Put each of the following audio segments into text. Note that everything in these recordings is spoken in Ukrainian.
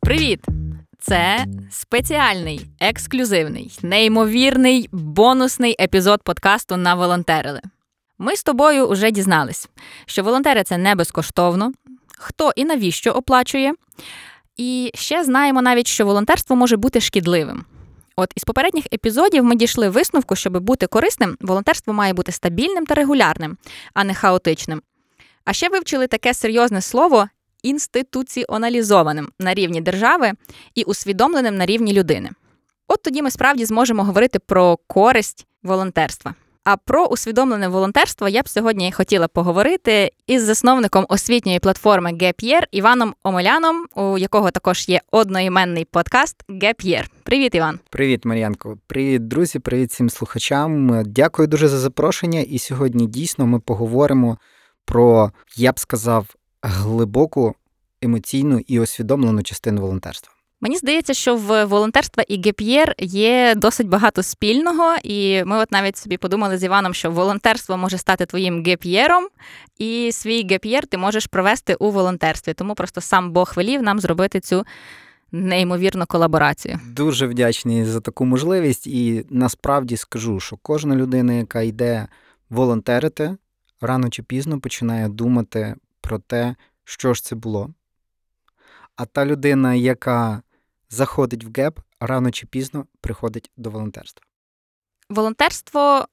Привіт! Це спеціальний, ексклюзивний, неймовірний, бонусний епізод подкасту на волонтерили. Ми з тобою вже дізнались, що волонтери це не безкоштовно, хто і навіщо оплачує. І ще знаємо навіть, що волонтерство може бути шкідливим. От із попередніх епізодів ми дійшли висновку, щоб бути корисним, волонтерство має бути стабільним та регулярним, а не хаотичним. А ще вивчили таке серйозне слово інституціоналізованим на рівні держави і усвідомленим на рівні людини. От тоді ми справді зможемо говорити про користь волонтерства. А про усвідомлене волонтерство я б сьогодні хотіла поговорити із засновником освітньої платформи Gap Іваном Омеляном, у якого також є одноіменний подкаст Gap Привіт, Іван. Привіт, Мар'янко. Привіт, друзі, привіт всім слухачам. Дякую дуже за запрошення. І сьогодні дійсно ми поговоримо про, я б сказав, глибоку емоційну і усвідомлену частину волонтерства. Мені здається, що в волонтерства і gap year є досить багато спільного, і ми от навіть собі подумали з Іваном, що волонтерство може стати твоїм gap year ом, і свій gap year ти можеш провести у волонтерстві. Тому просто сам Бог велів нам зробити цю неймовірну колаборацію. Дуже вдячний за таку можливість, і насправді скажу, що кожна людина, яка йде волонтерити, рано чи пізно починає думати про те, що ж це було. А та людина, яка заходить в ГЕП, рано чи пізно приходить до волонтерства. Волонтерство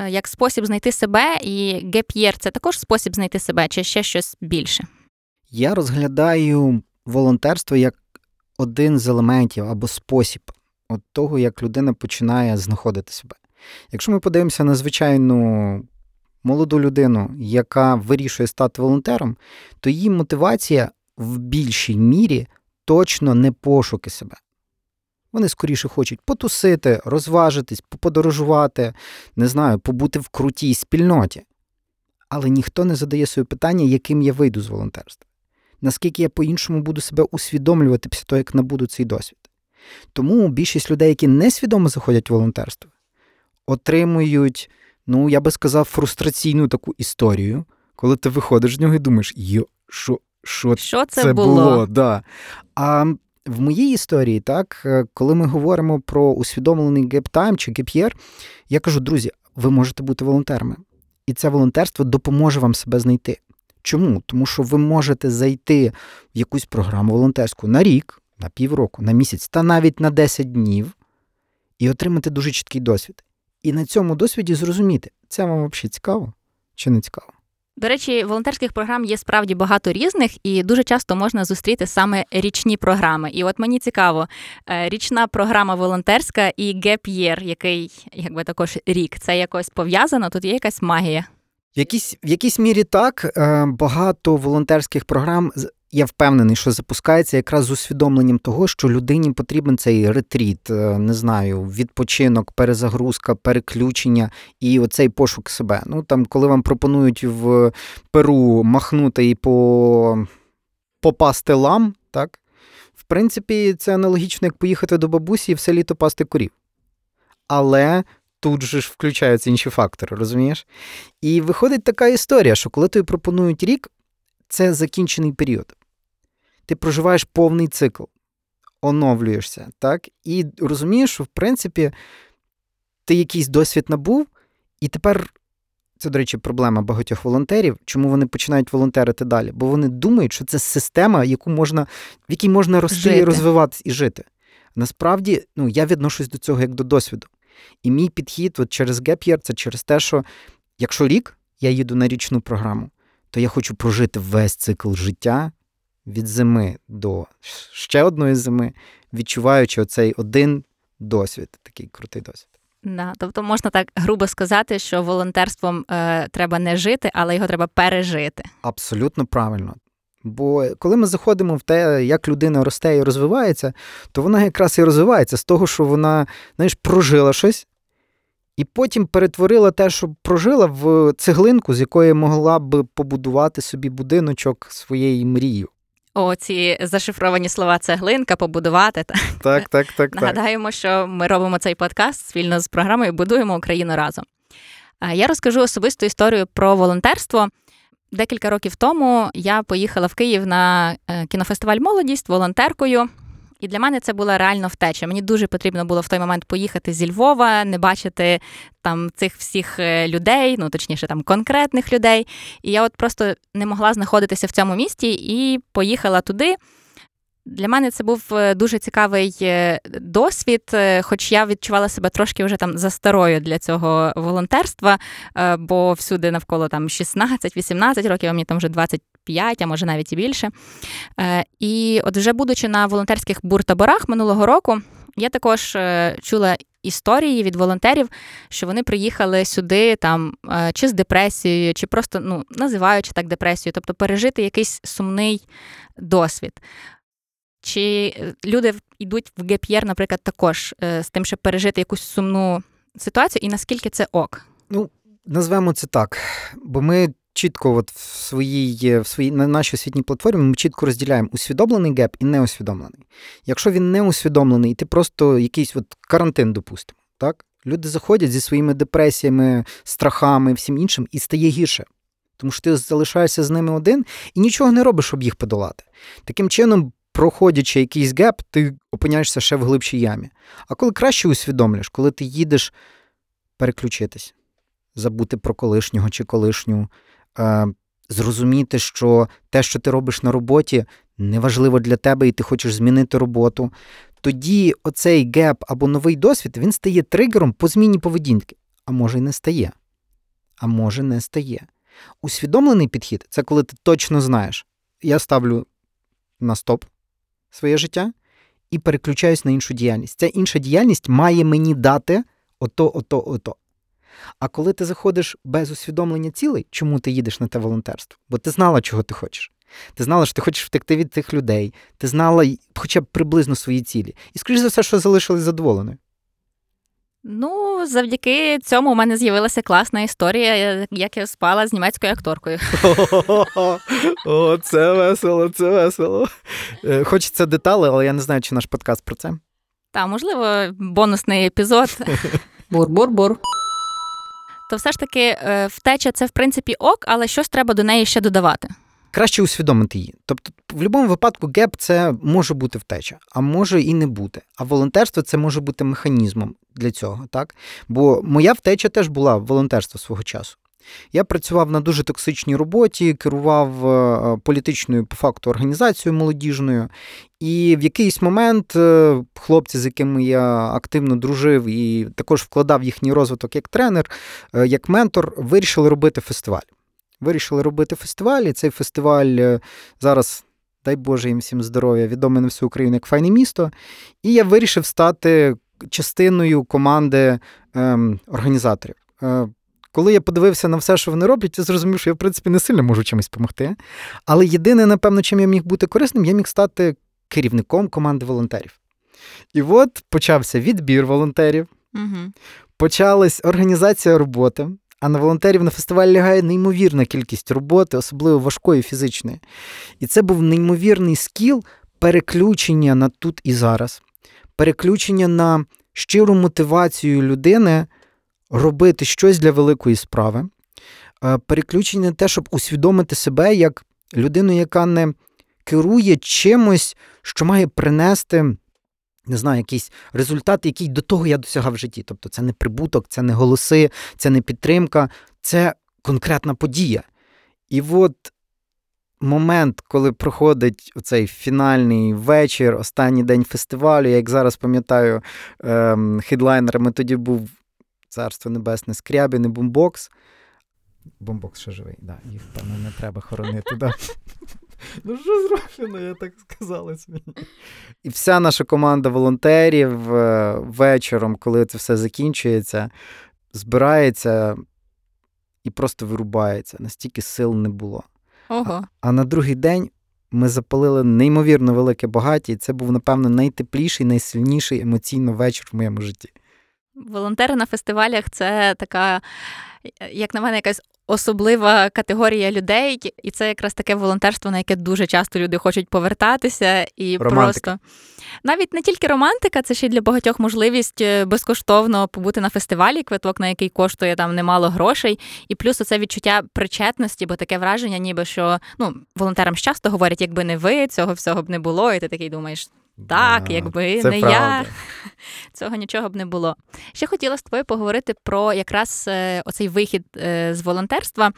е, як спосіб знайти себе, і геп'єр це також спосіб знайти себе, чи ще щось більше? Я розглядаю волонтерство як один з елементів або спосіб от того, як людина починає знаходити себе. Якщо ми подивимося на звичайну молоду людину, яка вирішує стати волонтером, то її мотивація в більшій мірі точно не пошуки себе. Вони скоріше хочуть потусити, розважитись, поподорожувати, не знаю, побути в крутій спільноті. Але ніхто не задає собі питання, яким я вийду з волонтерства, наскільки я по-іншому буду себе усвідомлювати після того, як набуду цей досвід. Тому більшість людей, які несвідомо заходять в волонтерство, отримують, ну, я би сказав, фрустраційну таку історію, коли ти виходиш з нього і думаєш, йо, що що, що це, це було. було. Да. А в моїй історії, так, е, коли ми говоримо про усвідомлений gap time чи gap year, я кажу, друзі, ви можете бути волонтерами. І це волонтерство допоможе вам себе знайти. Чому? Тому що ви можете зайти в якусь програму волонтерську на рік, на півроку, на місяць та навіть на 10 днів і отримати дуже чіткий досвід. І на цьому досвіді зрозуміти, це вам взагалі цікаво чи не цікаво. До речі, волонтерських програм є справді багато різних, і дуже часто можна зустріти саме річні програми. І от мені цікаво, е, річна програма волонтерська і Gap Year, який якби також рік, це якось пов'язано? Тут є якась магія. В якійсь в якійсь мірі так е, багато волонтерських програм я впевнений, що запускається якраз з усвідомленням того, що людині потрібен цей ретріт, е, не знаю, відпочинок, перезагрузка, переключення і оцей пошук себе. Ну там, коли вам пропонують в Перу махнути і по... попасти лам, так? В принципі, це аналогічно, як поїхати до бабусі і все літо пасти корів. Але тут же ж включаються інші фактори, розумієш? І виходить така історія, що коли тобі пропонують рік, це закінчений період. Ти проживаєш повний цикл, оновлюєшся, так? І розумієш, що в принципі ти якийсь досвід набув, і тепер. Це, до речі, проблема багатьох волонтерів, чому вони починають волонтерити далі? Бо вони думають, що це система, яку можна, в якій можна рости жити. і розвиватися і жити. Насправді, ну, я відношусь до цього як до досвіду. І мій підхід от через Year, це через те, що якщо рік я їду на річну програму, то я хочу прожити весь цикл життя від зими до ще одної зими, відчуваючи оцей один досвід, такий крутий досвід. Да, тобто можна так грубо сказати, що волонтерством е, треба не жити, але його треба пережити. Абсолютно правильно. Бо коли ми заходимо в те, як людина росте і розвивається, то вона якраз і розвивається з того, що вона знаєш, прожила щось, і потім перетворила те, що прожила, в цеглинку, з якої могла б побудувати собі будиночок своєї мрії. О, ці зашифровані слова цеглинка, побудувати. Так, так, так. Нагадаємо, що ми робимо цей подкаст спільно з програмою Будуємо Україну разом. Я розкажу особисту історію про волонтерство. Декілька років тому я поїхала в Київ на е, кінофестиваль Молодість волонтеркою. І для мене це була реально втеча. Мені дуже потрібно було в той момент поїхати зі Львова, не бачити там цих всіх е, людей, ну точніше, там конкретних людей. І я от просто не могла знаходитися в цьому місті і поїхала туди. Для мене це був е, дуже цікавий е, досвід, е, хоч я відчувала себе трошки вже там за старою для цього волонтерства, бо всюди навколо там 16-18 років, а мені там вже 25, а може навіть і більше. І от вже будучи на волонтерських буртаборах минулого року, я також чула. Історії від волонтерів, що вони приїхали сюди там чи з депресією, чи просто ну називаючи так депресією, тобто пережити якийсь сумний досвід. Чи е, люди йдуть в геп'єр, наприклад, також е, з тим, щоб пережити якусь сумну ситуацію, і наскільки це ок? Ну, назвемо це так, бо ми чітко, от в своїй в своїй на нашій освітній платформі, ми чітко розділяємо усвідомлений gap і неусвідомлений. Якщо він не усвідомлений, ти просто якийсь от карантин допустимо. Так? Люди заходять зі своїми депресіями, страхами, всім іншим, і стає гірше. Тому що ти залишаєшся з ними один і нічого не робиш, щоб їх подолати. Таким чином, проходячи якийсь gap, ти опиняєшся ще в глибшій ямі. А коли краще усвідомлюєш, коли ти їдеш переключитись, забути про колишнього чи колишню, е, зрозуміти, що те, що ти робиш на роботі, неважливо для тебе, і ти хочеш змінити роботу, тоді оцей геп або новий досвід він стає тригером по зміні поведінки. А може й не стає. А може не стає. Усвідомлений підхід це коли ти точно знаєш. Я ставлю на стоп, своє життя і переключаюсь на іншу діяльність. Ця інша діяльність має мені дати ото, ото, ото. А коли ти заходиш без усвідомлення цілей, чому ти їдеш на те волонтерство? Бо ти знала, чого ти хочеш. Ти знала, що ти хочеш втекти від тих людей, ти знала хоча б приблизно свої цілі. І, скоріш за все, що залишились задоволеною. Ну, завдяки цьому у мене з'явилася класна історія, як я спала з німецькою акторкою. О, це весело, це весело. Е, хочеться детали, але я не знаю, чи наш подкаст про це. Та, можливо, бонусний епізод. Бур-бур-бур. То все ж таки е, втеча це в принципі ок, але щось треба до неї ще додавати краще усвідомити її. Тобто, в будь-якому випадку геп це може бути втеча, а може і не бути. А волонтерство це може бути механізмом для цього. так? Бо моя втеча теж була волонтерство свого часу. Я працював на дуже токсичній роботі, керував е, політичною по факту організацією молодіжною, і в якийсь момент е, хлопці, з якими я активно дружив і також вкладав їхній розвиток як тренер, е, як ментор, вирішили робити фестиваль вирішили робити фестиваль. І цей фестиваль е, зараз, дай Боже їм всім здоров'я, відомий на всю Україну як файне місто. І я вирішив стати частиною команди ем, організаторів. Е, коли я подивився на все, що вони роблять, я зрозумів, що я, в принципі, не сильно можу чимось допомогти. Але єдине, напевно, чим я міг бути корисним, я міг стати керівником команди волонтерів. І от почався відбір волонтерів, угу. почалась організація роботи. А на волонтерів на фестиваль лягає неймовірна кількість роботи, особливо важкої фізичної. І це був неймовірний скіл переключення на тут і зараз, переключення на щиру мотивацію людини робити щось для великої справи, е, переключення на те, щоб усвідомити себе як людину, яка не керує чимось, що має принести не знаю, якийсь результат, який до того я досягав в житті. Тобто це не прибуток, це не голоси, це не підтримка, це конкретна подія. І от момент, коли проходить цей фінальний вечір, останній день фестивалю, я як зараз пам'ятаю, ем, хедлайнерами тоді був Царство Небесне Скрябін і Бумбокс. Бомбокс ще живий, да, їх, певно, не треба хоронити. Ну, що зроблено, я так сказала мені. І вся наша команда волонтерів е, вечором, коли це все закінчується, збирається і просто вирубається. Настільки сил не було. Ого. А, а на другий день ми запалили неймовірно велике багаття, і це був, напевно, найтепліший, найсильніший емоційно вечір в моєму житті. Волонтери на фестивалях це така як на мене, якась особлива категорія людей, і це якраз таке волонтерство, на яке дуже часто люди хочуть повертатися і Романтика. просто навіть не тільки романтика, це ще й для багатьох можливість е, безкоштовно побути на фестивалі, квиток на який коштує там немало грошей, і плюс оце відчуття причетності, бо таке враження, ніби що ну волонтерам часто говорять, якби не ви, цього всього б не було, і ти такий думаєш. Так, Да, якби це не правда. я, цього нічого б не було. Ще хотіла з тобою поговорити про якраз е, оцей вихід е, з волонтерства.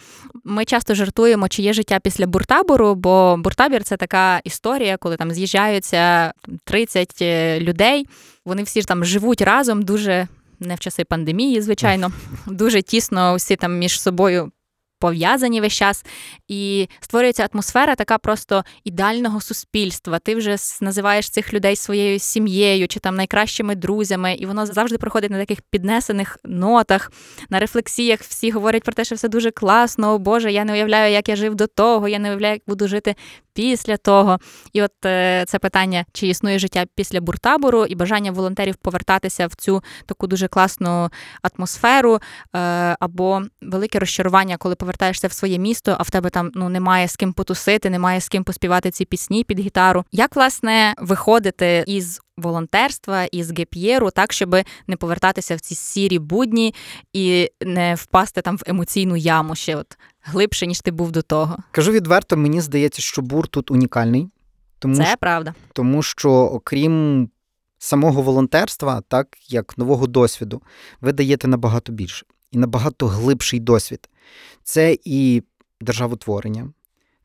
Ми часто жартуємо, чи є життя після буртабору, бо буртабір це така історія, коли там з'їжджаються 30 е, людей. Вони всі ж там живуть разом, дуже не в часи пандемії, звичайно, дуже тісно всі там між собою. Пов'язані весь час, і створюється атмосфера така просто ідеального суспільства. Ти вже називаєш цих людей своєю сім'єю чи там найкращими друзями, і воно завжди проходить на таких піднесених нотах, на рефлексіях. Всі говорять про те, що все дуже класно. О Боже, я не уявляю, як я жив до того, я не уявляю, як буду жити після того. І от е, це питання, чи існує життя після буртабору, і бажання волонтерів повертатися в цю таку дуже класну атмосферу, е, або велике розчарування, коли повертаєшся в своє місто, а в тебе там ну немає з ким потусити, немає з ким поспівати ці пісні під гітару. Як власне виходити із волонтерства, із геп'єру, так щоб не повертатися в ці сірі будні і не впасти там в емоційну яму ще от глибше, ніж ти був до того. Кажу відверто, мені здається, що бур тут унікальний, тому, Це що, правда. тому що окрім самого волонтерства, так як нового досвіду, ви даєте набагато більше і набагато глибший досвід. Це і державотворення,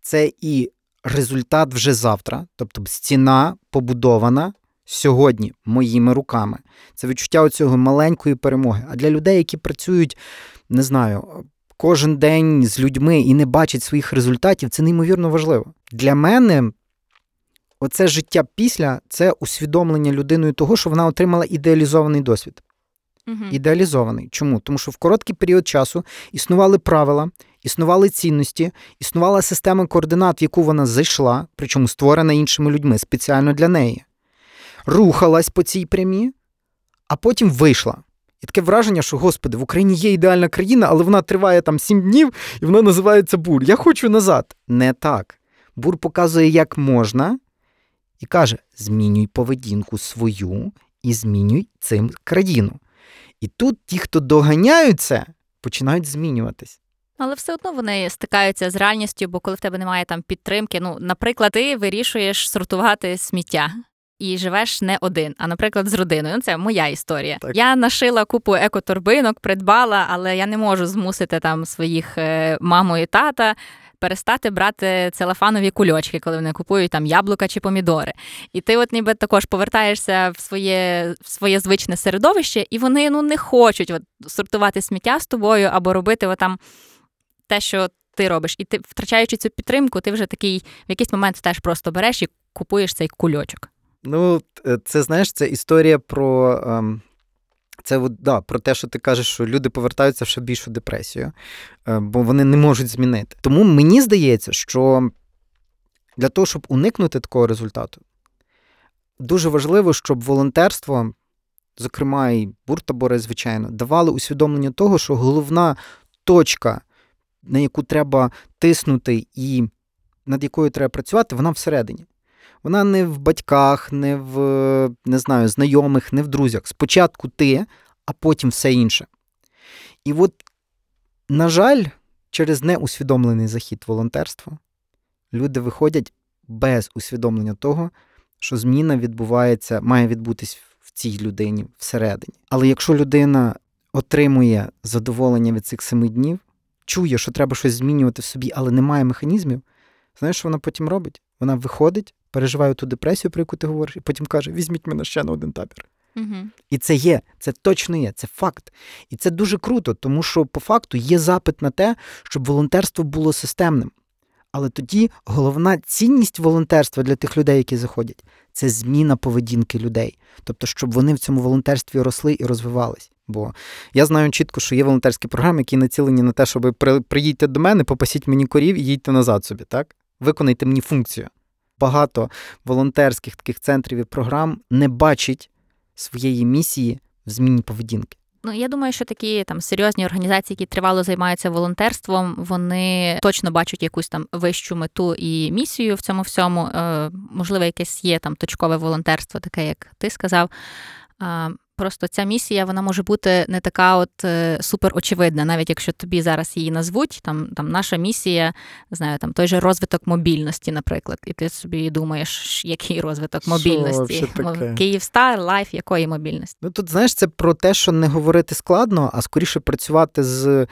це і результат вже завтра, тобто стіна побудована сьогодні моїми руками. Це відчуття оцього маленької перемоги. А для людей, які працюють, не знаю, кожен день з людьми і не бачать своїх результатів, це неймовірно важливо. Для мене оце життя після це усвідомлення людиною того, що вона отримала ідеалізований досвід. Угу. Ідеалізований. Чому? Тому що в короткий період часу існували правила, існували цінності, існувала система координат, в яку вона зайшла, причому створена іншими людьми спеціально для неї. Рухалась по цій прямі, а потім вийшла. І таке враження, що, господи, в Україні є ідеальна країна, але вона триває там сім днів і вона називається бур. Я хочу назад. Не так. Бур показує, як можна, і каже: змінюй поведінку свою і змінюй цим країну. І тут ті, хто доганяють це, починають змінюватись. Але все одно вони стикаються з реальністю, бо коли в тебе немає там підтримки, ну, наприклад, ти вирішуєш сортувати сміття. І живеш не один, а наприклад, з родиною. Ну, це моя історія. Так. Я нашила купу екоторбинок, придбала, але я не можу змусити там своїх е, маму і тата перестати брати целофанові кульочки, коли вони купують там яблука чи помідори. І ти, от ніби також повертаєшся в своє, в своє звичне середовище, і вони ну не хочуть от, сортувати сміття з тобою або робити от, там те, що ти робиш. І ти, втрачаючи цю підтримку, ти вже такий в якийсь момент теж просто береш і купуєш цей кульочок. Ну, е, це знаєш, це історія про. ем, Це от, да, про те, що ти кажеш, що люди повертаються в ще більшу депресію, е, бо вони не можуть змінити. Тому мені здається, що для того, щоб уникнути такого результату, дуже важливо, щоб волонтерство, зокрема і буртабори, звичайно, давали усвідомлення того, що головна точка, на яку треба тиснути і над якою треба працювати, вона всередині. Вона не в батьках, не в не знаю, знайомих, не в друзях. Спочатку ти, а потім все інше. І от, на жаль, через неусвідомлений захід волонтерства люди виходять без усвідомлення того, що зміна відбувається, має відбутись в цій людині всередині. Але якщо людина отримує задоволення від цих семи днів, чує, що треба щось змінювати в собі, але немає механізмів, знаєш, що вона потім робить? Вона виходить, переживає ту депресію, про яку ти говориш, і потім каже: візьміть мене ще на один табір. Угу. І це є, це точно є, це факт. І це дуже круто, тому що по факту є запит на те, щоб волонтерство було системним. Але тоді головна цінність волонтерства для тих людей, які заходять, це зміна поведінки людей. Тобто, щоб вони в цьому волонтерстві росли і розвивались. Бо я знаю чітко, що є волонтерські програми, які націлені на те, щоб при, приїдьте до мене, попасіть мені корів і їдьте назад собі, так? Виконайте мені функцію. Багато волонтерських таких центрів і програм не бачить своєї місії в зміні поведінки. Ну, я думаю, що такі там серйозні організації, які тривало займаються волонтерством, вони точно бачать якусь там вищу мету і місію в цьому всьому. Е, можливо, якесь є там точкове волонтерство, таке як ти сказав. Просто ця місія вона може бути не така от е, супер очевидна, навіть якщо тобі зараз її назвуть. Там там наша місія, знаю, там той же розвиток мобільності, наприклад, і ти собі думаєш, який розвиток мобільності Київстар, life, якої мобільності? Ну тут знаєш, це про те, що не говорити складно, а скоріше працювати з.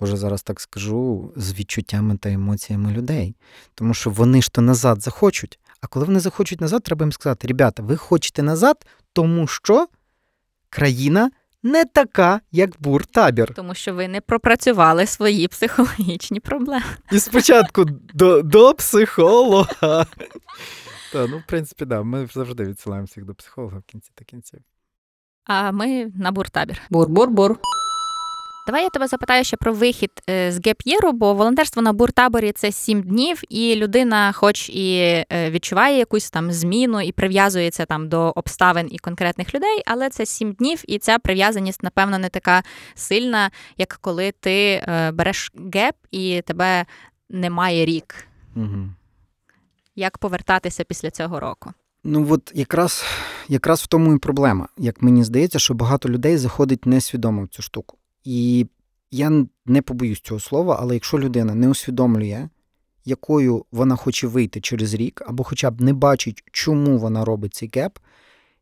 Може, зараз так скажу, з відчуттями та емоціями людей. Тому що вони ж то назад захочуть. А коли вони захочуть назад, треба їм сказати: ребята, ви хочете назад, тому що країна не така, як буртабір. Тому що ви не пропрацювали свої психологічні проблеми. І спочатку до до психолога. Та, ну, в принципі, да, ми завжди відсилаємо всіх до психолога в кінці та кінців. А ми на буртабір. Бур-бур-бур. Давай я тебе запитаю ще про вихід е, з геп'єру, бо волонтерство на буртаборі це сім днів, і людина, хоч і е, відчуває якусь там зміну і прив'язується там до обставин і конкретних людей, але це сім днів, і ця прив'язаність, напевно, не така сильна, як коли ти е, береш геп і тебе немає рік. Угу. Як повертатися після цього року? Ну от якраз якраз в тому і проблема. Як мені здається, що багато людей заходить несвідомо в цю штуку. І я не побоюсь цього слова, але якщо людина не усвідомлює, якою вона хоче вийти через рік, або хоча б не бачить, чому вона робить цей gap,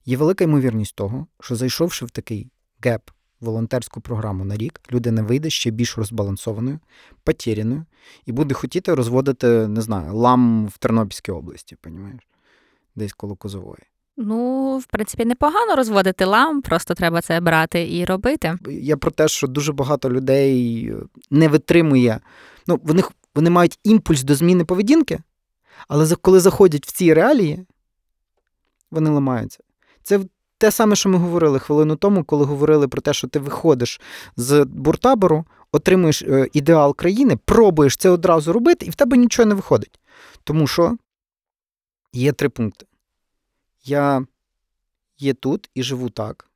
є велика ймовірність того, що зайшовши в такий gap, волонтерську програму на рік, людина вийде ще більш розбалансованою, потеряною, і буде хотіти розводити, не знаю, лам в Тернопільській області, понімаєш? Десь коло Козової. Ну, в принципі, непогано розводити лам, просто треба це брати і робити. Я про те, що дуже багато людей е, не витримує. Ну, вони вони мають імпульс до зміни поведінки, але коли заходять в ці реалії, вони ламаються. Це те саме, що ми говорили хвилину тому, коли говорили про те, що ти виходиш з буртабору, отримуєш е, ідеал країни, пробуєш це одразу робити, і в тебе нічого не виходить. Тому що є три пункти. Я є тут і живу так.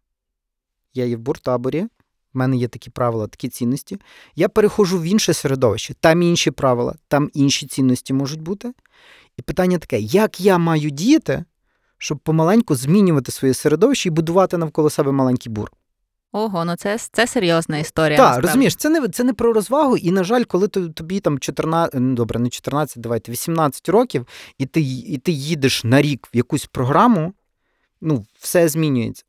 Я є в буртаборі, в мене є такі правила, такі цінності. Я переходжу в інше середовище, там інші правила, там інші цінності можуть бути. І питання таке: як я маю діяти, щоб помаленьку змінювати своє середовище і будувати навколо себе маленький бур? Ого, ну це це серйозна історія. Так, розумієш, це не це не про розвагу, і, на жаль, коли тобі там 14, ну добре, не 14, давайте 18 років, і ти і ти їдеш на рік в якусь програму, ну, все змінюється.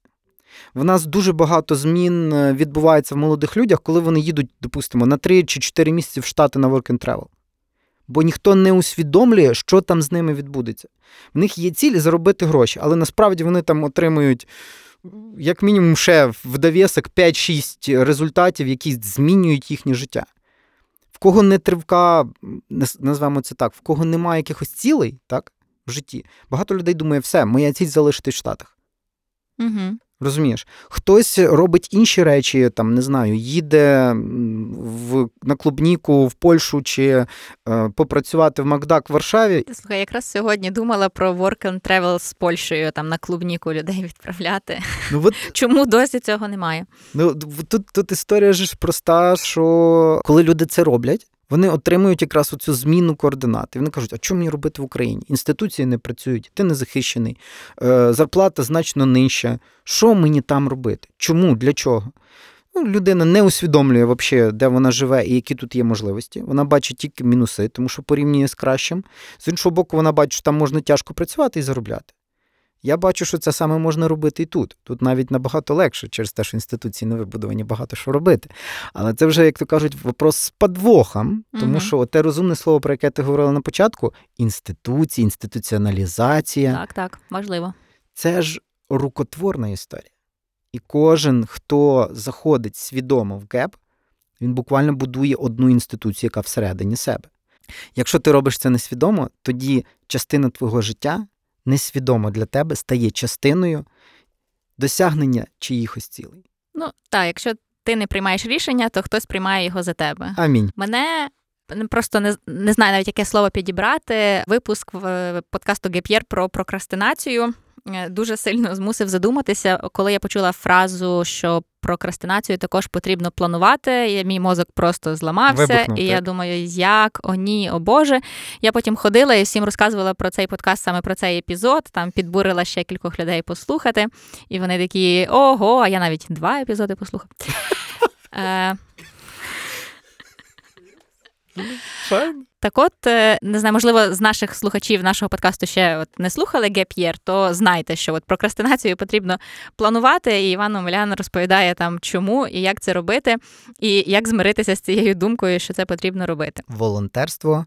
В нас дуже багато змін е, відбувається в молодих людях, коли вони їдуть, допустимо, на 3 чи 4 місяці в Штати на work and travel. Бо ніхто не усвідомлює, що там з ними відбудеться. В них є цілі заробити гроші, але насправді вони там отримують як мінімум, ще в довісок 5-6 результатів, які змінюють їхнє життя. В кого не тривка, назвемо це так, в кого немає якихось цілей так, в житті, багато людей думає, все, моя ціль залишитись в Штатах. Угу. Розумієш, хтось робить інші речі, там не знаю, їде в на клубніку в Польщу чи е, попрацювати в Макдак в Варшаві. Слухай, якраз сьогодні думала про work and travel з Польщею, там на клубніку людей відправляти. Ну от чому досі цього немає? Ну тут тут історія ж проста, що коли люди це роблять. Вони отримують якраз оцю зміну координат. І Вони кажуть, а що мені робити в Україні? Інституції не працюють, ти не захищений, е, зарплата значно нижча. Що мені там робити? Чому? Для чого? Ну, Людина не усвідомлює, взагалі, де вона живе і які тут є можливості. Вона бачить тільки мінуси, тому що порівнює з кращим. З іншого боку, вона бачить, що там можна тяжко працювати і заробляти. Я бачу, що це саме можна робити і тут. Тут навіть набагато легше, через те, що інституції не вибудовані багато що робити. Але це вже, як то кажуть, вопрос з подвохом, тому угу. що те розумне слово, про яке ти говорила на початку: інституції, інституціоналізація. Так, так, важливо. Це ж рукотворна історія. І кожен, хто заходить свідомо в ГЕП, він буквально будує одну інституцію, яка всередині себе. Якщо ти робиш це несвідомо, тоді частина твого життя несвідомо для тебе стає частиною досягнення чиїхось цілей. Ну так, якщо ти не приймаєш рішення, то хтось приймає його за тебе. Амінь. Мене просто не не знаю навіть яке слово підібрати. Випуск в подкасту Геп'єр про прокрастинацію. Е, дуже сильно змусив задуматися, коли я почула фразу, що прокрастинацію також потрібно планувати. І Мій мозок просто зламався, Вибухнув, і так? я думаю, як о ні, о Боже. Я потім ходила і всім розказувала про цей подкаст, саме про цей епізод. Там підбурила ще кількох людей послухати. І вони такі: ого, а я навіть два епізоди послухав. Е, Так от, е, не знаю, можливо, з наших слухачів нашого подкасту ще от не слухали Геп'єр, то знайте, що от прокрастинацію потрібно планувати. І Іван Омелян розповідає там, чому і як це робити, і як змиритися з цією думкою, що це потрібно робити. Волонтерство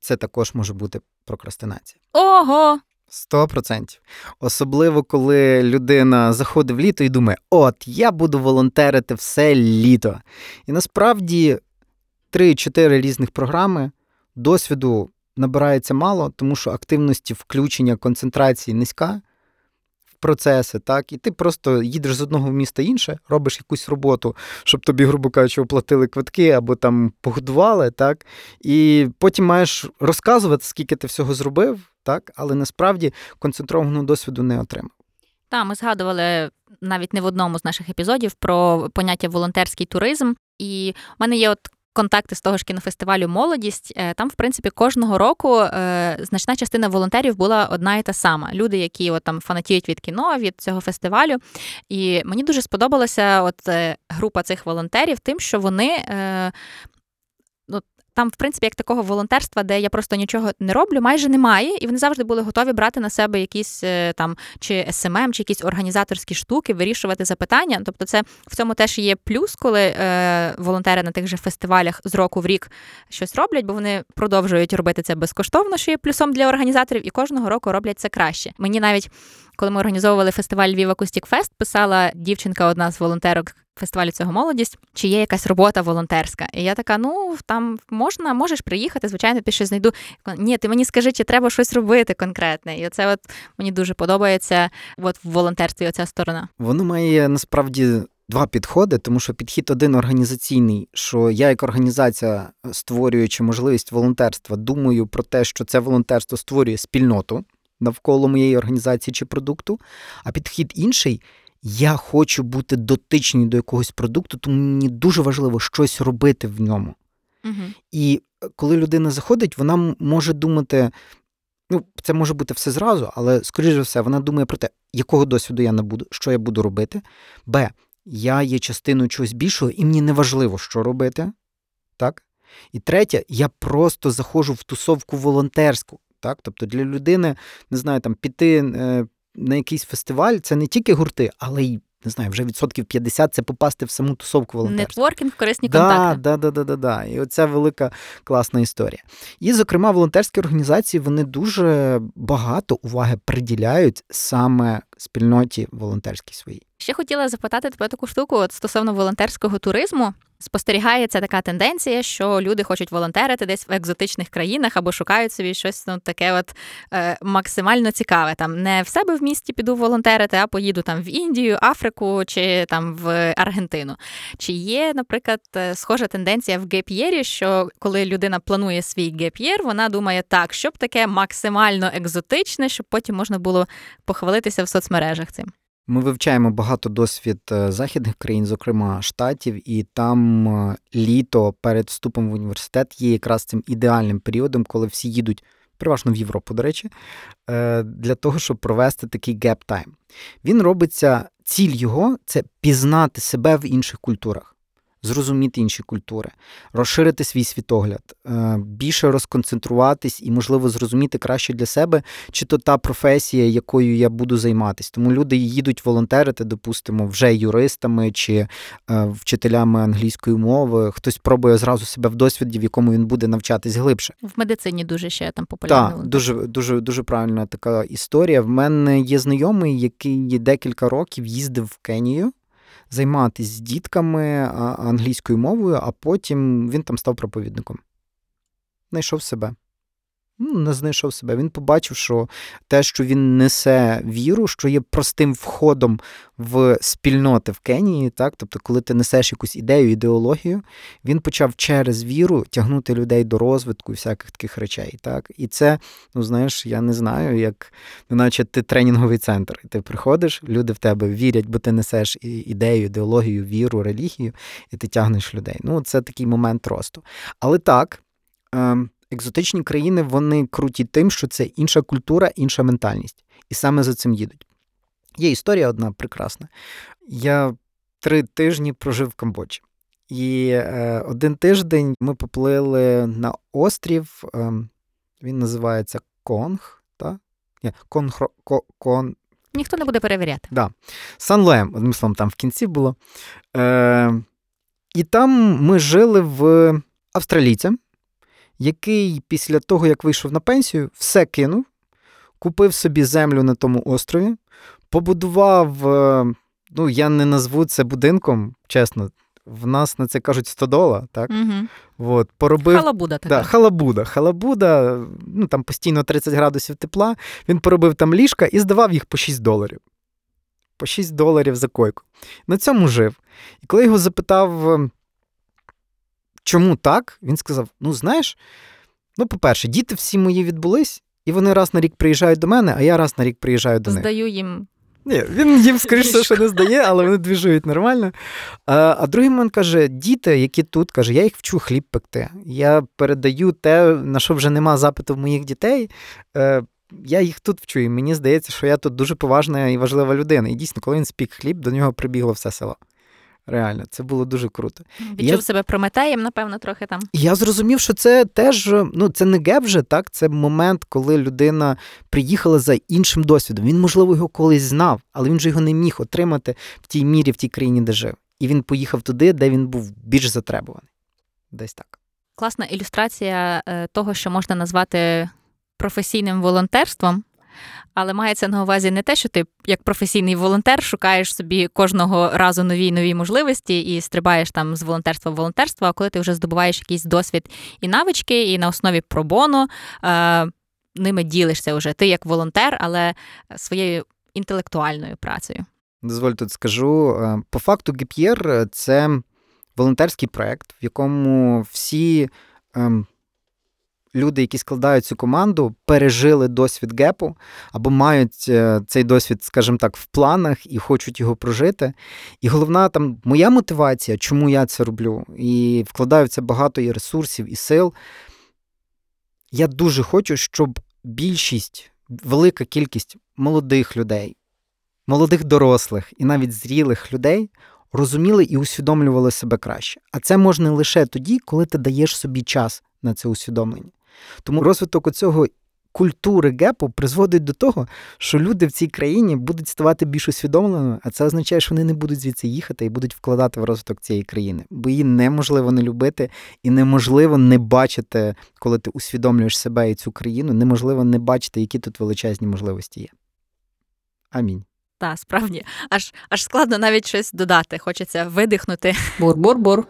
це також може бути прокрастинація. Ого! Сто процентів. Особливо, коли людина заходить в літо і думає, от я буду волонтерити все літо. І насправді 3-4 різних програми досвіду набирається мало, тому що активності включення концентрації низька в процеси, так, і ти просто їдеш з одного міста інше, робиш якусь роботу, щоб тобі, грубо кажучи, оплатили квитки або там погодували, так, і потім маєш розказувати, скільки ти всього зробив, так, але насправді концентрованого досвіду не отримав. Так, ми згадували навіть не в одному з наших епізодів про поняття волонтерський туризм. І в мене є от контакти з того ж кінофестивалю Молодість. Е, Там, в принципі, кожного року е, значна частина волонтерів була одна і та сама. Люди, які от там фанатіють від кіно, від цього фестивалю. І мені дуже сподобалася от е, група цих волонтерів, тим, що вони. Там, в принципі, як такого волонтерства, де я просто нічого не роблю, майже немає, і вони завжди були готові брати на себе якісь е, там чи SMM, чи якісь організаторські штуки, вирішувати запитання. Тобто, це в цьому теж є плюс, коли е, волонтери на тих же фестивалях з року в рік щось роблять, бо вони продовжують робити це безкоштовно, що є плюсом для організаторів, і кожного року роблять це краще. Мені навіть коли ми організовували фестиваль Львів Акустік Фест, писала дівчинка, одна з волонтерок фестивалю цього молодість, чи є якась робота волонтерська. І я така: ну там можна, можеш приїхати, звичайно, ти щось знайду. Ні, ти мені скажи, чи треба щось робити конкретне. І оце от мені дуже подобається. От в волонтерстві оця сторона. Воно має насправді два підходи, тому що підхід один організаційний, що я як організація, створюючи можливість волонтерства, думаю про те, що це волонтерство створює спільноту навколо моєї організації чи продукту. А підхід інший. Я хочу бути дотичний до якогось продукту, тому мені дуже важливо щось робити в ньому. Угу. І е, коли людина заходить, вона може думати, ну, це може бути все зразу, але, скоріш за все, вона думає про те, якого досвіду я набуду, що я буду робити. Б. Я є частиною чогось більшого, і мені не важливо, що робити. Так? І третє, я просто заходжу в тусовку волонтерську. Так? Тобто для людини, не знаю, там піти е, на якийсь фестиваль це не тільки гурти, але й не знаю, вже відсотків 50 це попасти в саму тусовку волонтерську. Нетворкінг, корисні Да, контакти. да, да, да, да, да. І оця велика класна історія. І, зокрема, волонтерські організації вони дуже багато уваги приділяють саме спільноті волонтерській своїй. Ще хотіла запитати тебе таку штуку от стосовно волонтерського туризму. Спостерігається така тенденція, що люди хочуть волонтерити десь в екзотичних країнах або шукають собі щось ну, таке, от е, максимально цікаве. Там не в себе в місті піду волонтерити, а поїду там в Індію, Африку чи там в Аргентину. Чи є, наприклад, е, схожа тенденція в gap year і, що коли людина планує свій gap year, вона думає так, щоб таке максимально екзотичне, щоб потім можна було похвалитися в соцмережах цим. Ми вивчаємо багато досвід е, західних країн, зокрема штатів, і там е, літо перед вступом в університет є якраз цим ідеальним періодом, коли всі їдуть, переважно в Європу, до речі, е, для того, щоб провести такий gap time. Він робиться, ціль його це пізнати себе в інших культурах. Зрозуміти інші культури, розширити свій світогляд, е, більше розконцентруватись і, можливо, зрозуміти краще для себе, чи то та професія, якою я буду займатися. Тому люди їдуть волонтерити, допустимо, вже юристами чи е, вчителями англійської мови. Хтось пробує зразу себе в досвіді, в якому він буде навчатись глибше. В медицині дуже ще там популярно. Так, дуже, дуже, дуже правильна така історія. В мене є знайомий, який декілька років їздив в Кенію займатися з дітками англійською мовою, а потім він там став проповідником. Знайшов себе. Ну, не знайшов себе. Він побачив, що те, що він несе віру, що є простим входом в спільноти в Кенії, так, тобто, коли ти несеш якусь ідею, ідеологію, він почав через віру тягнути людей до розвитку і всяких таких речей. Так? І це, ну знаєш, я не знаю, як наче ти тренінговий центр. І ти приходиш, люди в тебе вірять, бо ти несеш ідею, ідеологію, віру, релігію, і ти тягнеш людей. Ну, це такий момент росту. Але так. Ем, екзотичні країни вони круті тим, що це інша культура, інша ментальність. І саме за цим їдуть. Є історія одна прекрасна. Я три тижні прожив в Камбоджі. І е, один тиждень ми поплили на острів, е, він називається Конг. Та? Ні, Конхро, Кон, Ніхто не буде перевіряти. Да. Сан-Лоем, одним словом, там в кінці було. Е, І там ми жили в австралійця, який після того, як вийшов на пенсію, все кинув, купив собі землю на тому острові, побудував, е, ну, я не назву це будинком, чесно. В нас на це кажуть 100 дола, так? Угу. От, поробив... Халабуда така. Да, халабуда. Халабуда, ну там постійно 30 градусів тепла. Він поробив там ліжка і здавав їх по 6 доларів. По 6 доларів за койку. На цьому жив. І коли його запитав, Чому так? Він сказав: ну, знаєш, ну, по-перше, діти всі мої відбулись, і вони раз на рік приїжджають до мене, а я раз на рік приїжджаю до них. Здаю їм. Ні, Він їм, скоріше, що не здає, але вони двіжують нормально. А а другий момент каже: діти, які тут, каже, я їх вчу хліб пекти. Я передаю те, на що вже нема запиту в моїх дітей. Е, Я їх тут вчу, і мені здається, що я тут дуже поважна і важлива людина. І дійсно, коли він спік хліб, до нього прибігло все село. Реально, це було дуже круто. Відчув я... себе прометеєм, напевно, трохи там. Я зрозумів, що це теж ну це не геп вже, так? Це момент, коли людина приїхала за іншим досвідом. Він, можливо, його колись знав, але він же його не міг отримати в тій мірі, в тій країні, де жив. І він поїхав туди, де він був більш затребуваний. Десь так. Класна ілюстрація е, того, що можна назвати професійним волонтерством. Але мається на увазі не те, що ти як професійний волонтер шукаєш собі кожного разу нові нові можливості і стрибаєш там з волонтерства в волонтерство, а коли ти вже здобуваєш якийсь досвід і навички, і на основі пробону е, ними ділишся вже. Ти як волонтер, але своєю інтелектуальною працею. Дозволь тут скажу. Е, по факту Гіп'єр це волонтерський проект, в якому всі. Ем, люди, які складають цю команду, пережили досвід гепу або мають е, цей досвід, скажімо так, в планах і хочуть його прожити. І головна там моя мотивація, чому я це роблю, і вкладаю в це багато і ресурсів, і сил. Я дуже хочу, щоб більшість, велика кількість молодих людей, молодих дорослих і навіть зрілих людей розуміли і усвідомлювали себе краще. А це можна лише тоді, коли ти даєш собі час на це усвідомлення. Тому розвиток оцього культури гепу призводить до того, що люди в цій країні будуть ставати більш усвідомленими, а це означає, що вони не будуть звідси їхати і будуть вкладати в розвиток цієї країни. Бо її неможливо не любити і неможливо не бачити, коли ти усвідомлюєш себе і цю країну, неможливо не бачити, які тут величезні можливості є. Амінь. Так, справді, аж аж складно навіть щось додати. Хочеться видихнути. Бур-бур-бур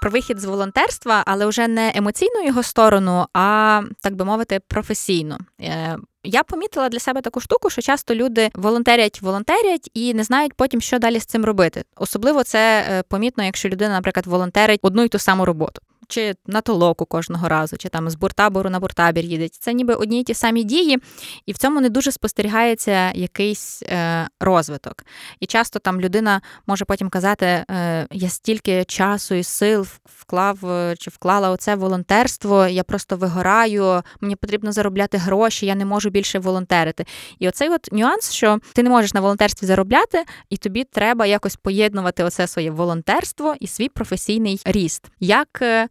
про вихід з волонтерства, але вже не емоційну його сторону, а так би мовити, професійну. Е, я помітила для себе таку штуку, що часто люди волонтерять, волонтерять і не знають потім, що далі з цим робити. Особливо це е, помітно, якщо людина, наприклад, волонтерить одну й ту саму роботу чи на толоку кожного разу, чи там з буртабору на буртабір їде. Це ніби одні й ті самі дії, і в цьому не дуже спостерігається якийсь е, розвиток. І часто там людина може потім казати: е, я стільки часу і сил вклав е, чи вклала оце волонтерство, я просто вигораю, мені потрібно заробляти гроші, я не можу більше волонтерити. І оцей от нюанс, що ти не можеш на волонтерстві заробляти, і тобі треба якось поєднувати оце своє волонтерство і свій професійний ріст. Як Е,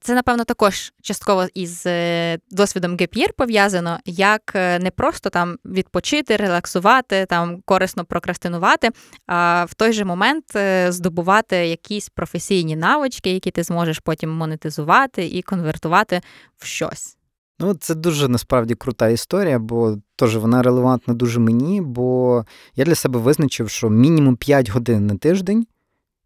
це, напевно, також частково із е, досвідом геп'єр пов'язано, як е, не просто там відпочити, релаксувати, там корисно прокрастинувати, а в той же момент здобувати якісь професійні навички, які ти зможеш потім монетизувати і конвертувати в щось. Ну, це дуже насправді крута історія, бо теж вона релевантна дуже мені, бо я для себе визначив, що мінімум 5 годин на тиждень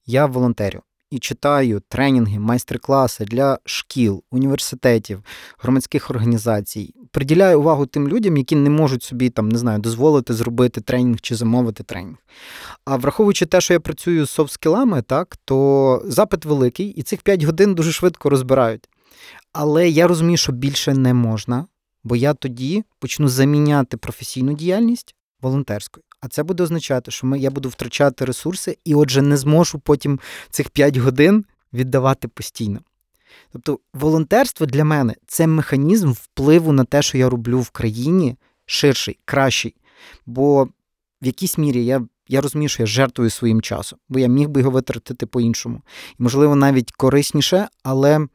я волонтерю. І читаю тренінги, майстер-класи для шкіл, університетів, громадських організацій. Приділяю увагу тим людям, які не можуть собі там не знаю, дозволити зробити тренінг чи замовити тренінг. А враховуючи те, що я працюю з софт-скілами, так то запит великий, і цих 5 годин дуже швидко розбирають. Але я розумію, що більше не можна, бо я тоді почну заміняти професійну діяльність волонтерською. А це буде означати, що ми, я буду втрачати ресурси і, отже, не зможу потім цих 5 годин віддавати постійно. Тобто, волонтерство для мене це механізм впливу на те, що я роблю в країні ширший, кращий. Бо в якійсь мірі я я розумію, що я жертвую своїм часом, бо я міг би його витратити по-іншому. І, можливо, навіть корисніше, але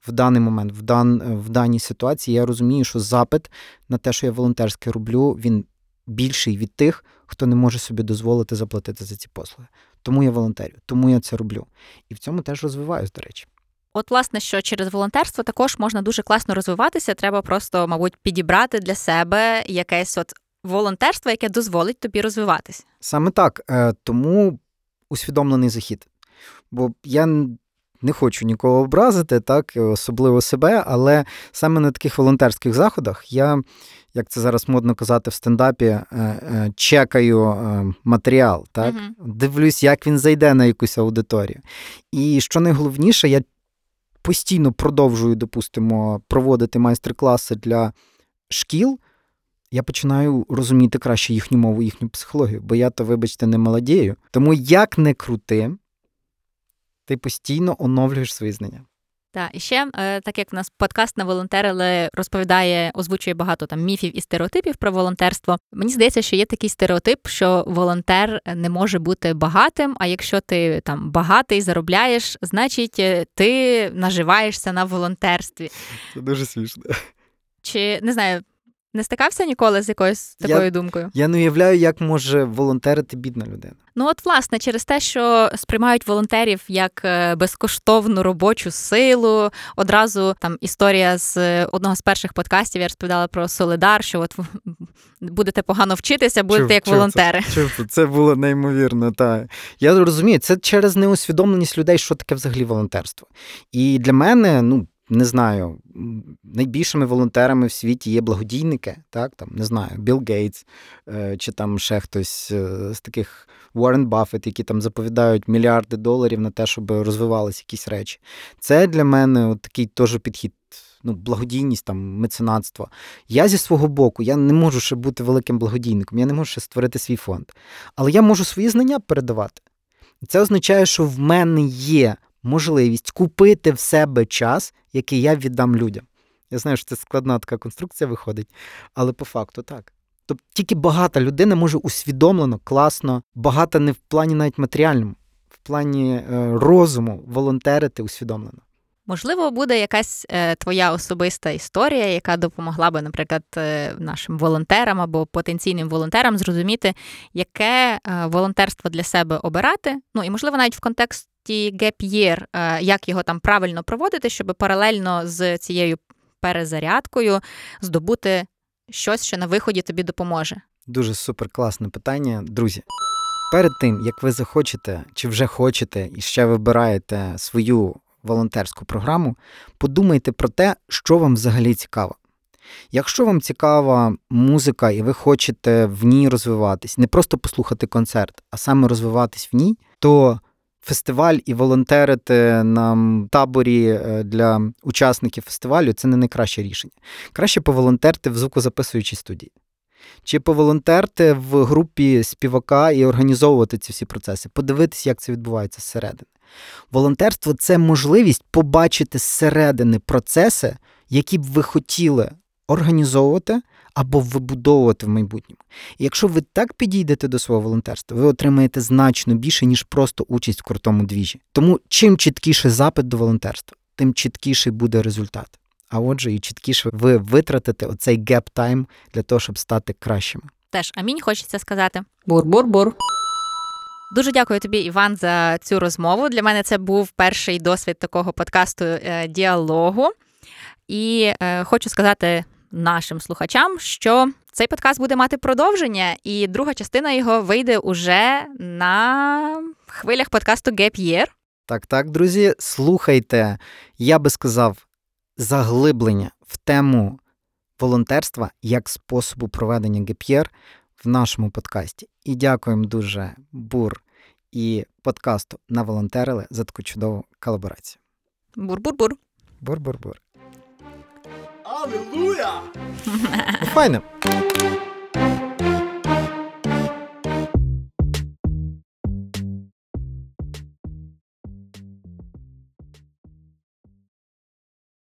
в даний момент, в дан, в даній ситуації, я розумію, що запит на те, що я волонтерське роблю, він більший від тих, хто не може собі дозволити заплатити за ці послуги. Тому я волонтерю, тому я це роблю. І в цьому теж розвиваюсь, до речі. От, власне, що через волонтерство також можна дуже класно розвиватися. Треба просто, мабуть, підібрати для себе якесь от волонтерство, яке дозволить тобі розвиватися. Саме так. Е, тому усвідомлений захід. Бо я не хочу нікого образити, так, особливо себе, але саме на таких волонтерських заходах я, як це зараз модно казати в стендапі, е, е, чекаю матеріал, так, uh дивлюсь, як він зайде на якусь аудиторію. І що найголовніше, я постійно продовжую, допустимо, проводити майстер-класи для шкіл я починаю розуміти краще їхню мову, їхню психологію, бо я то, вибачте, не молодію. Тому як не крути, ти постійно оновлюєш свої знання. Так, і ще е, так як в нас подкаст на волонтерили розповідає, озвучує багато там міфів і стереотипів про волонтерство. Мені здається, що є такий стереотип, що волонтер не може бути багатим. А якщо ти там багатий заробляєш, значить е, ти наживаєшся на волонтерстві. Це дуже смішно. Чи не знаю, не стикався ніколи з якоюсь такою я, думкою? Я не уявляю, як може волонтерити бідна людина. Ну, от, власне, через те, що сприймають волонтерів як е, безкоштовну робочу силу. Одразу там історія з е, одного з перших подкастів я розповідала про Солидар, що от будете погано вчитися, будете чув, як чув, волонтери. Це, чув, це було неймовірно. Та я розумію, це через неусвідомленість людей, що таке взагалі волонтерство. І для мене, ну не знаю, найбільшими волонтерами в світі є благодійники, так, там, не знаю, Білл Гейтс, е, чи там ще хтось е, з таких Уоррен Баффет, які там заповідають мільярди доларів на те, щоб розвивалися якісь речі. Це для мене от такий теж підхід. Ну, благодійність, там, меценатство. Я зі свого боку, я не можу ще бути великим благодійником, я не можу ще створити свій фонд. Але я можу свої знання передавати. Це означає, що в мене є можливість купити в себе час, який я віддам людям. Я знаю, що це складна така конструкція виходить, але по факту так. Тобто тільки багата людина може усвідомлено, класно, багата не в плані навіть матеріальному, в плані е, розуму волонтерити усвідомлено. Можливо, буде якась е, твоя особиста історія, яка допомогла би, наприклад, е, нашим волонтерам або потенційним волонтерам зрозуміти, яке е, волонтерство для себе обирати. Ну і можливо, навіть в контекст ті е, як його там правильно проводити, щоб паралельно з цією перезарядкою здобути щось, що на виході тобі допоможе. Дуже супер класне питання, друзі. Перед тим як ви захочете чи вже хочете і ще вибираєте свою волонтерську програму, подумайте про те, що вам взагалі цікаво. Якщо вам цікава музика і ви хочете в ній розвиватись, не просто послухати концерт, а саме розвиватись в ній, то фестиваль і волонтерити на таборі е, для учасників фестивалю це не найкраще рішення. Краще поволонтерити в звукозаписуючій студії. Чи поволонтерти в групі співака і організовувати ці всі процеси, подивитися, як це відбувається зсередини. Волонтерство це можливість побачити зсередини процеси, які б ви хотіли організовувати або вибудовувати в майбутньому. І якщо ви так підійдете до свого волонтерства, ви отримаєте значно більше, ніж просто участь в крутому двіжі. Тому чим чіткіше запит до волонтерства, тим чіткіший буде результат. А отже, і чіткіше ви витратите оцей gap time для того, щоб стати кращими. Теж амінь хочеться сказати. Бур-бур-бур. Дуже дякую тобі, Іван, за цю розмову. Для мене це був перший досвід такого подкасту е, діалогу. І е, хочу сказати нашим слухачам, що цей подкаст буде мати продовження, і друга частина його вийде уже на хвилях подкасту Gap Year. Так, так, друзі, слухайте, я би сказав, заглиблення в тему волонтерства як способу проведення ГПР в нашому подкасті. І дякуємо дуже бур і подкасту на волонтерили за таку чудову колаборацію. Бур-бур-бур. Бур-бур-бур. Aleluia! Fajne.